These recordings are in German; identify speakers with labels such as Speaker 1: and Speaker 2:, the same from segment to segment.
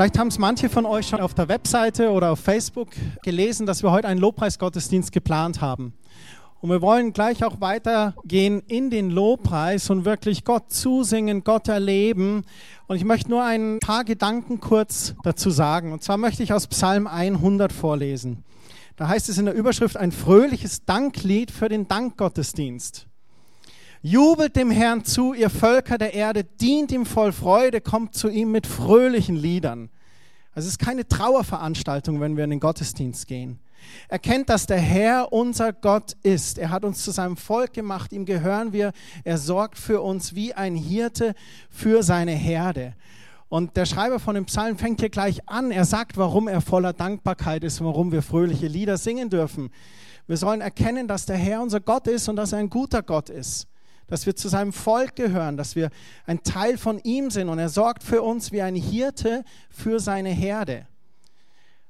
Speaker 1: Vielleicht haben es manche von euch schon auf der Webseite oder auf Facebook gelesen, dass wir heute einen Lobpreisgottesdienst geplant haben. Und wir wollen gleich auch weitergehen in den Lobpreis und wirklich Gott zusingen, Gott erleben. Und ich möchte nur ein paar Gedanken kurz dazu sagen. Und zwar möchte ich aus Psalm 100 vorlesen. Da heißt es in der Überschrift ein fröhliches Danklied für den Dankgottesdienst. Jubelt dem Herrn zu, ihr Völker der Erde, dient ihm voll Freude, kommt zu ihm mit fröhlichen Liedern. Also es ist keine Trauerveranstaltung, wenn wir in den Gottesdienst gehen. Erkennt, dass der Herr unser Gott ist. Er hat uns zu seinem Volk gemacht, ihm gehören wir. Er sorgt für uns wie ein Hirte für seine Herde. Und der Schreiber von dem Psalm fängt hier gleich an. Er sagt, warum er voller Dankbarkeit ist warum wir fröhliche Lieder singen dürfen. Wir sollen erkennen, dass der Herr unser Gott ist und dass er ein guter Gott ist dass wir zu seinem Volk gehören, dass wir ein Teil von ihm sind und er sorgt für uns wie ein Hirte für seine Herde.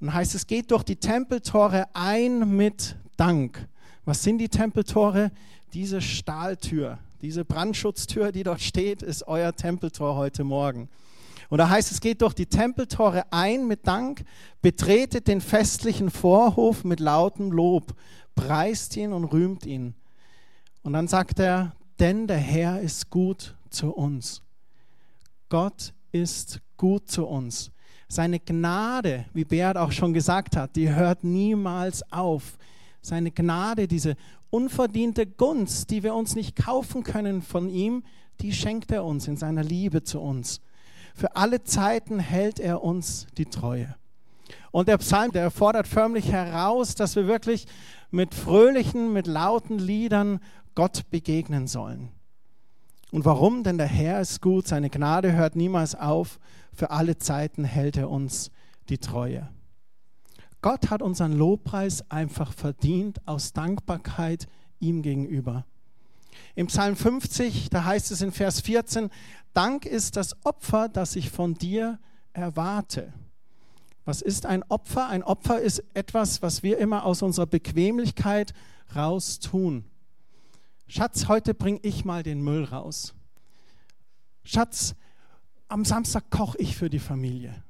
Speaker 1: Dann heißt es, geht durch die Tempeltore ein mit Dank. Was sind die Tempeltore? Diese Stahltür, diese Brandschutztür, die dort steht, ist euer Tempeltor heute Morgen. Und da heißt es, geht durch die Tempeltore ein mit Dank, betretet den festlichen Vorhof mit lautem Lob, preist ihn und rühmt ihn. Und dann sagt er, denn der Herr ist gut zu uns. Gott ist gut zu uns. Seine Gnade, wie Beat auch schon gesagt hat, die hört niemals auf. Seine Gnade, diese unverdiente Gunst, die wir uns nicht kaufen können von ihm, die schenkt er uns in seiner Liebe zu uns. Für alle Zeiten hält er uns die Treue. Und der Psalm, der fordert förmlich heraus, dass wir wirklich mit fröhlichen, mit lauten Liedern Gott begegnen sollen. Und warum? Denn der Herr ist gut, seine Gnade hört niemals auf, für alle Zeiten hält er uns die Treue. Gott hat unseren Lobpreis einfach verdient aus Dankbarkeit ihm gegenüber. Im Psalm 50, da heißt es in Vers 14, Dank ist das Opfer, das ich von dir erwarte. Was ist ein Opfer? Ein Opfer ist etwas, was wir immer aus unserer Bequemlichkeit raus tun. Schatz, heute bringe ich mal den Müll raus. Schatz, am Samstag koche ich für die Familie.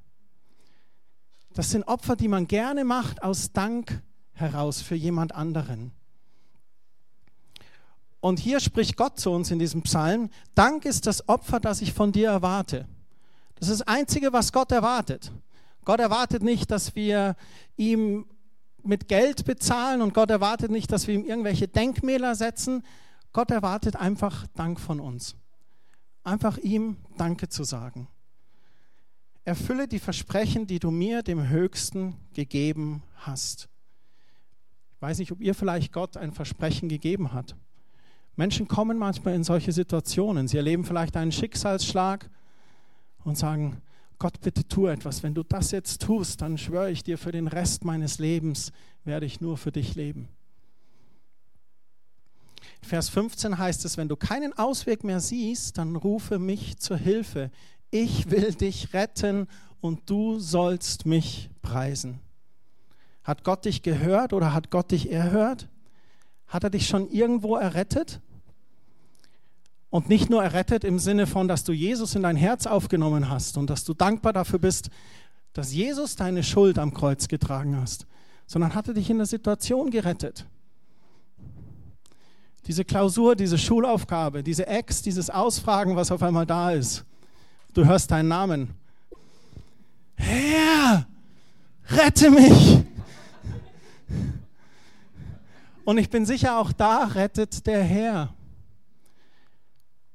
Speaker 1: Das sind Opfer, die man gerne macht aus Dank heraus für jemand anderen. Und hier spricht Gott zu uns in diesem Psalm, Dank ist das Opfer, das ich von dir erwarte. Das ist das Einzige, was Gott erwartet. Gott erwartet nicht, dass wir ihm mit Geld bezahlen und Gott erwartet nicht, dass wir ihm irgendwelche Denkmäler setzen. Gott erwartet einfach Dank von uns. Einfach ihm Danke zu sagen. Erfülle die Versprechen, die du mir, dem Höchsten, gegeben hast. Ich weiß nicht, ob ihr vielleicht Gott ein Versprechen gegeben habt. Menschen kommen manchmal in solche Situationen. Sie erleben vielleicht einen Schicksalsschlag und sagen, Gott, bitte tu etwas. Wenn du das jetzt tust, dann schwöre ich dir, für den Rest meines Lebens werde ich nur für dich leben. Vers 15 heißt es, wenn du keinen Ausweg mehr siehst, dann rufe mich zur Hilfe. Ich will dich retten und du sollst mich preisen. Hat Gott dich gehört oder hat Gott dich erhört? Hat er dich schon irgendwo errettet? Und nicht nur errettet im Sinne von, dass du Jesus in dein Herz aufgenommen hast und dass du dankbar dafür bist, dass Jesus deine Schuld am Kreuz getragen hast, sondern hat er dich in der Situation gerettet diese Klausur, diese Schulaufgabe, diese Ex, dieses Ausfragen, was auf einmal da ist. Du hörst deinen Namen. Herr, rette mich. Und ich bin sicher, auch da rettet der Herr.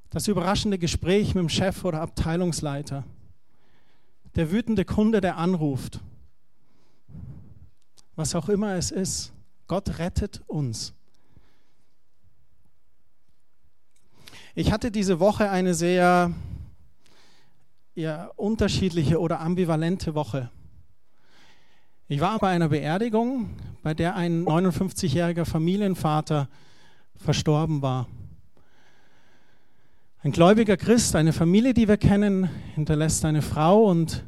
Speaker 1: Das überraschende Gespräch mit dem Chef oder Abteilungsleiter. Der wütende Kunde, der anruft. Was auch immer es ist. Gott rettet uns. Ich hatte diese Woche eine sehr ja, unterschiedliche oder ambivalente Woche. Ich war bei einer Beerdigung, bei der ein 59-jähriger Familienvater verstorben war. Ein gläubiger Christ, eine Familie, die wir kennen, hinterlässt eine Frau und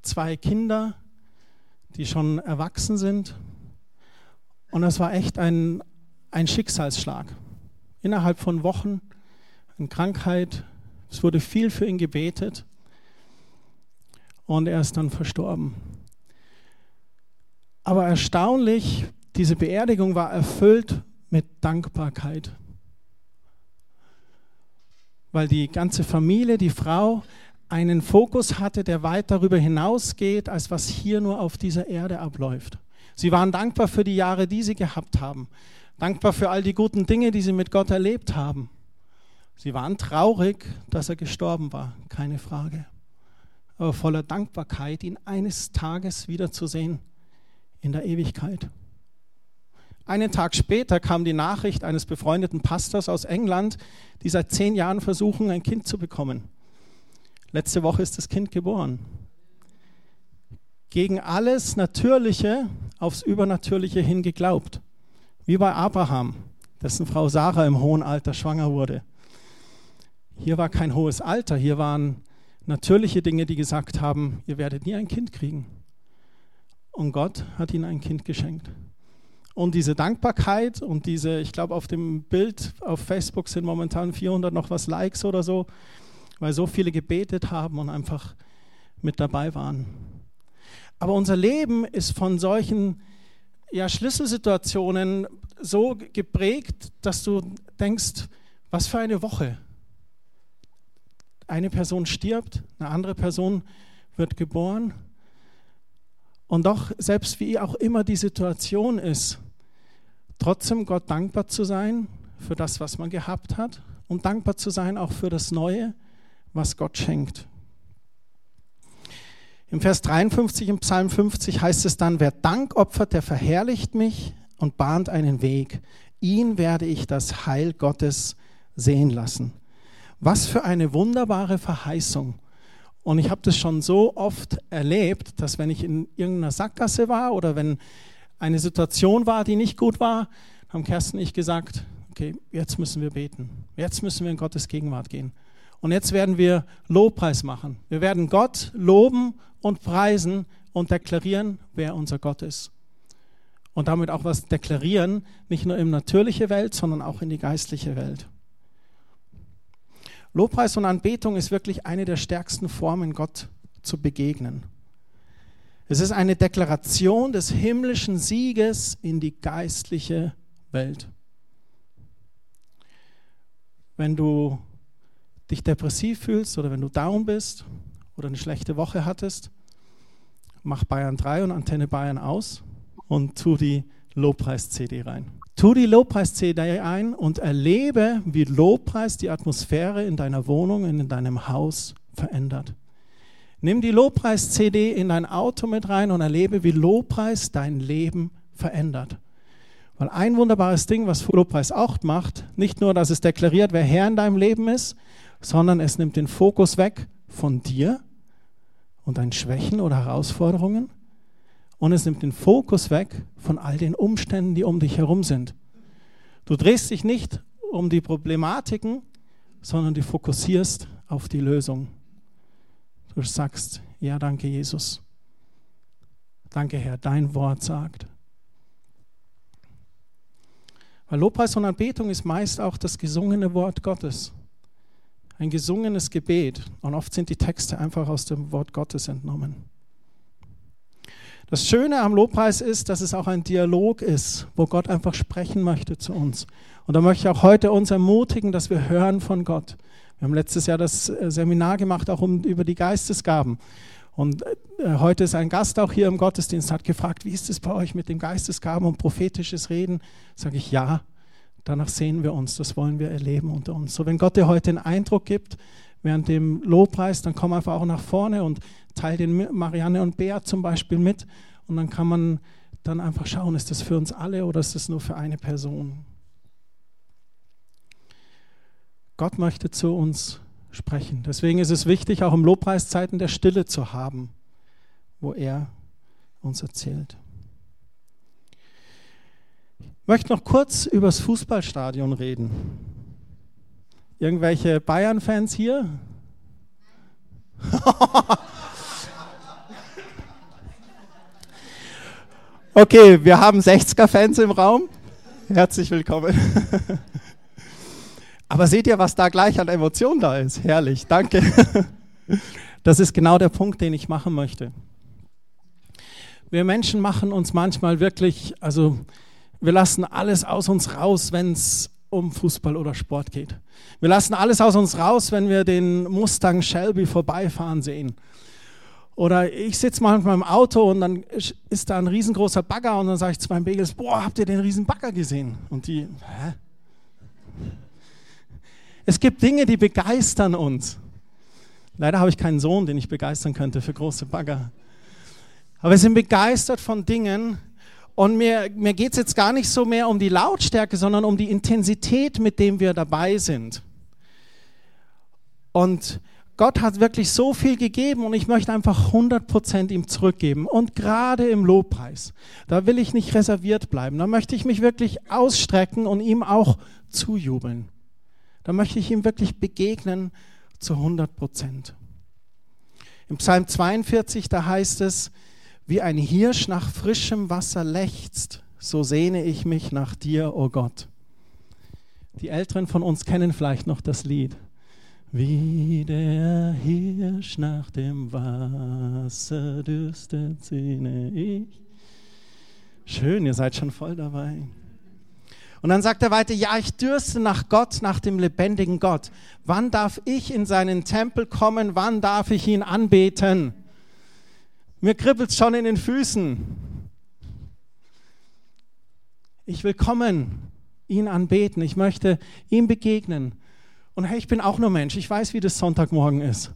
Speaker 1: zwei Kinder, die schon erwachsen sind. Und das war echt ein, ein Schicksalsschlag. Innerhalb von Wochen in Krankheit. Es wurde viel für ihn gebetet. und er ist dann verstorben. Aber erstaunlich, diese Beerdigung war erfüllt mit Dankbarkeit. Weil die ganze Familie, die Frau, einen Fokus hatte, der weit darüber hinausgeht, als was hier nur auf dieser Erde abläuft. Sie waren dankbar für die Jahre, die sie gehabt haben, dankbar für all die guten Dinge, die sie mit Gott erlebt haben. Sie waren traurig, dass er gestorben war, keine Frage, aber voller Dankbarkeit, ihn eines Tages wiederzusehen in der Ewigkeit. Einen Tag später kam die Nachricht eines befreundeten Pastors aus England, die seit zehn Jahren versuchen, ein Kind zu bekommen. Letzte Woche ist das Kind geboren. Gegen alles Natürliche aufs Übernatürliche hin geglaubt. Wie bei Abraham, dessen Frau Sarah im hohen Alter schwanger wurde. Hier war kein hohes Alter, hier waren natürliche Dinge, die gesagt haben, ihr werdet nie ein Kind kriegen. Und Gott hat ihnen ein Kind geschenkt. Und diese Dankbarkeit und diese, ich glaube, auf dem Bild auf Facebook sind momentan 400 noch was Likes oder so, weil so viele gebetet haben und einfach mit dabei waren. Aber unser Leben ist von solchen ja, Schlüsselsituationen so geprägt, dass du denkst, was für eine Woche. Eine Person stirbt, eine andere Person wird geboren. Und doch, selbst wie auch immer die Situation ist, trotzdem Gott dankbar zu sein für das, was man gehabt hat und dankbar zu sein auch für das Neue, was Gott schenkt. Im Vers 53 im Psalm 50 heißt es dann, wer Dank opfert, der verherrlicht mich und bahnt einen Weg. Ihn werde ich das Heil Gottes sehen lassen. Was für eine wunderbare Verheißung. Und ich habe das schon so oft erlebt, dass wenn ich in irgendeiner Sackgasse war oder wenn eine Situation war, die nicht gut war, haben Kerstin und ich gesagt, okay, jetzt müssen wir beten. Jetzt müssen wir in Gottes Gegenwart gehen. Und jetzt werden wir Lobpreis machen. Wir werden Gott loben und preisen und deklarieren, wer unser Gott ist. Und damit auch was deklarieren, nicht nur in natürliche Welt, sondern auch in die geistliche Welt. Lobpreis und Anbetung ist wirklich eine der stärksten Formen, Gott zu begegnen. Es ist eine Deklaration des himmlischen Sieges in die geistliche Welt. Wenn du dich depressiv fühlst oder wenn du down bist oder eine schlechte Woche hattest, mach Bayern 3 und Antenne Bayern aus und tu die Lobpreis-CD rein. Tu die Lobpreis-CD ein und erlebe, wie Lobpreis die Atmosphäre in deiner Wohnung, in deinem Haus verändert. Nimm die Lobpreis-CD in dein Auto mit rein und erlebe, wie Lobpreis dein Leben verändert. Weil ein wunderbares Ding, was Lobpreis auch macht, nicht nur, dass es deklariert, wer Herr in deinem Leben ist, sondern es nimmt den Fokus weg von dir und deinen Schwächen oder Herausforderungen und es nimmt den Fokus weg von all den Umständen, die um dich herum sind. Du drehst dich nicht um die Problematiken, sondern du fokussierst auf die Lösung. Du sagst, ja, danke Jesus. Danke Herr, dein Wort sagt. Weil Lobpreis und Anbetung ist meist auch das gesungene Wort Gottes ein gesungenes Gebet. Und oft sind die Texte einfach aus dem Wort Gottes entnommen. Das Schöne am Lobpreis ist, dass es auch ein Dialog ist, wo Gott einfach sprechen möchte zu uns. Und da möchte ich auch heute uns ermutigen, dass wir hören von Gott. Wir haben letztes Jahr das äh, Seminar gemacht, auch um, über die Geistesgaben. Und äh, heute ist ein Gast auch hier im Gottesdienst, hat gefragt, wie ist es bei euch mit dem Geistesgaben und prophetisches Reden? Sage ich, ja, Danach sehen wir uns, das wollen wir erleben unter uns. So, wenn Gott dir heute einen Eindruck gibt, während dem Lobpreis, dann komm einfach auch nach vorne und teile den Marianne und Bea zum Beispiel mit. Und dann kann man dann einfach schauen, ist das für uns alle oder ist das nur für eine Person? Gott möchte zu uns sprechen. Deswegen ist es wichtig, auch im Lobpreiszeiten der Stille zu haben, wo er uns erzählt möchte noch kurz über das Fußballstadion reden. Irgendwelche Bayern-Fans hier? okay, wir haben 60er-Fans im Raum. Herzlich willkommen. Aber seht ihr, was da gleich an Emotionen da ist? Herrlich, danke. Das ist genau der Punkt, den ich machen möchte. Wir Menschen machen uns manchmal wirklich, also wir lassen alles aus uns raus, wenn es um Fußball oder Sport geht. Wir lassen alles aus uns raus, wenn wir den Mustang Shelby vorbeifahren sehen. Oder ich sitze manchmal im Auto und dann ist da ein riesengroßer Bagger und dann sage ich zu meinem Bagels, boah, habt ihr den riesen Bagger gesehen? Und die, hä? Es gibt Dinge, die begeistern uns. Leider habe ich keinen Sohn, den ich begeistern könnte für große Bagger. Aber wir sind begeistert von Dingen und mir, mir geht es jetzt gar nicht so mehr um die Lautstärke, sondern um die Intensität, mit dem wir dabei sind. Und Gott hat wirklich so viel gegeben und ich möchte einfach 100% ihm zurückgeben. Und gerade im Lobpreis, da will ich nicht reserviert bleiben. Da möchte ich mich wirklich ausstrecken und ihm auch zujubeln. Da möchte ich ihm wirklich begegnen zu 100%. Im Psalm 42, da heißt es, wie ein Hirsch nach frischem Wasser lechzt, so sehne ich mich nach dir, o oh Gott. Die Älteren von uns kennen vielleicht noch das Lied. Wie der Hirsch nach dem Wasser dürstet, sehne ich. Schön, ihr seid schon voll dabei. Und dann sagt er weiter, ja, ich dürste nach Gott, nach dem lebendigen Gott. Wann darf ich in seinen Tempel kommen? Wann darf ich ihn anbeten? Mir kribbelt schon in den Füßen. Ich will kommen, ihn anbeten. Ich möchte ihm begegnen. Und hey, ich bin auch nur Mensch. Ich weiß, wie das Sonntagmorgen ist.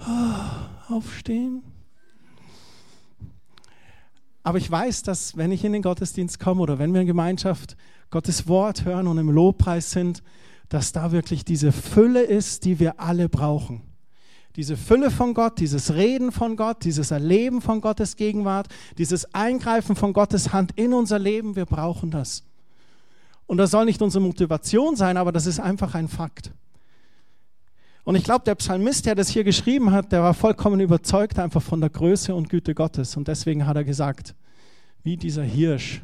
Speaker 1: Oh, aufstehen. Aber ich weiß, dass wenn ich in den Gottesdienst komme oder wenn wir in Gemeinschaft Gottes Wort hören und im Lobpreis sind, dass da wirklich diese Fülle ist, die wir alle brauchen. Diese Fülle von Gott, dieses Reden von Gott, dieses Erleben von Gottes Gegenwart, dieses Eingreifen von Gottes Hand in unser Leben, wir brauchen das. Und das soll nicht unsere Motivation sein, aber das ist einfach ein Fakt. Und ich glaube, der Psalmist, der das hier geschrieben hat, der war vollkommen überzeugt einfach von der Größe und Güte Gottes. Und deswegen hat er gesagt, wie dieser Hirsch,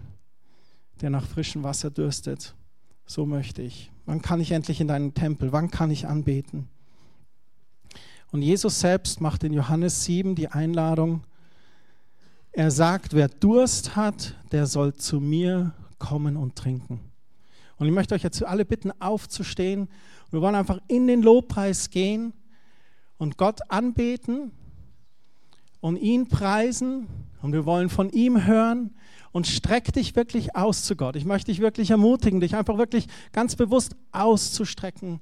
Speaker 1: der nach frischem Wasser dürstet, so möchte ich. Wann kann ich endlich in deinen Tempel? Wann kann ich anbeten? Und Jesus selbst macht in Johannes 7 die Einladung, er sagt, wer Durst hat, der soll zu mir kommen und trinken. Und ich möchte euch jetzt alle bitten, aufzustehen wir wollen einfach in den Lobpreis gehen und Gott anbeten und ihn preisen und wir wollen von ihm hören und streck dich wirklich aus zu Gott. Ich möchte dich wirklich ermutigen, dich einfach wirklich ganz bewusst auszustrecken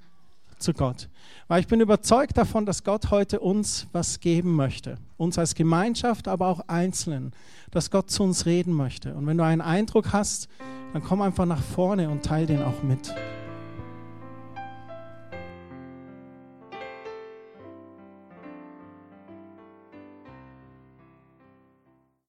Speaker 1: zu Gott. Weil ich bin überzeugt davon, dass Gott heute uns was geben möchte. Uns als Gemeinschaft, aber auch Einzelnen. Dass Gott zu uns reden möchte. Und wenn du einen Eindruck hast, dann komm einfach nach vorne und teile den auch mit.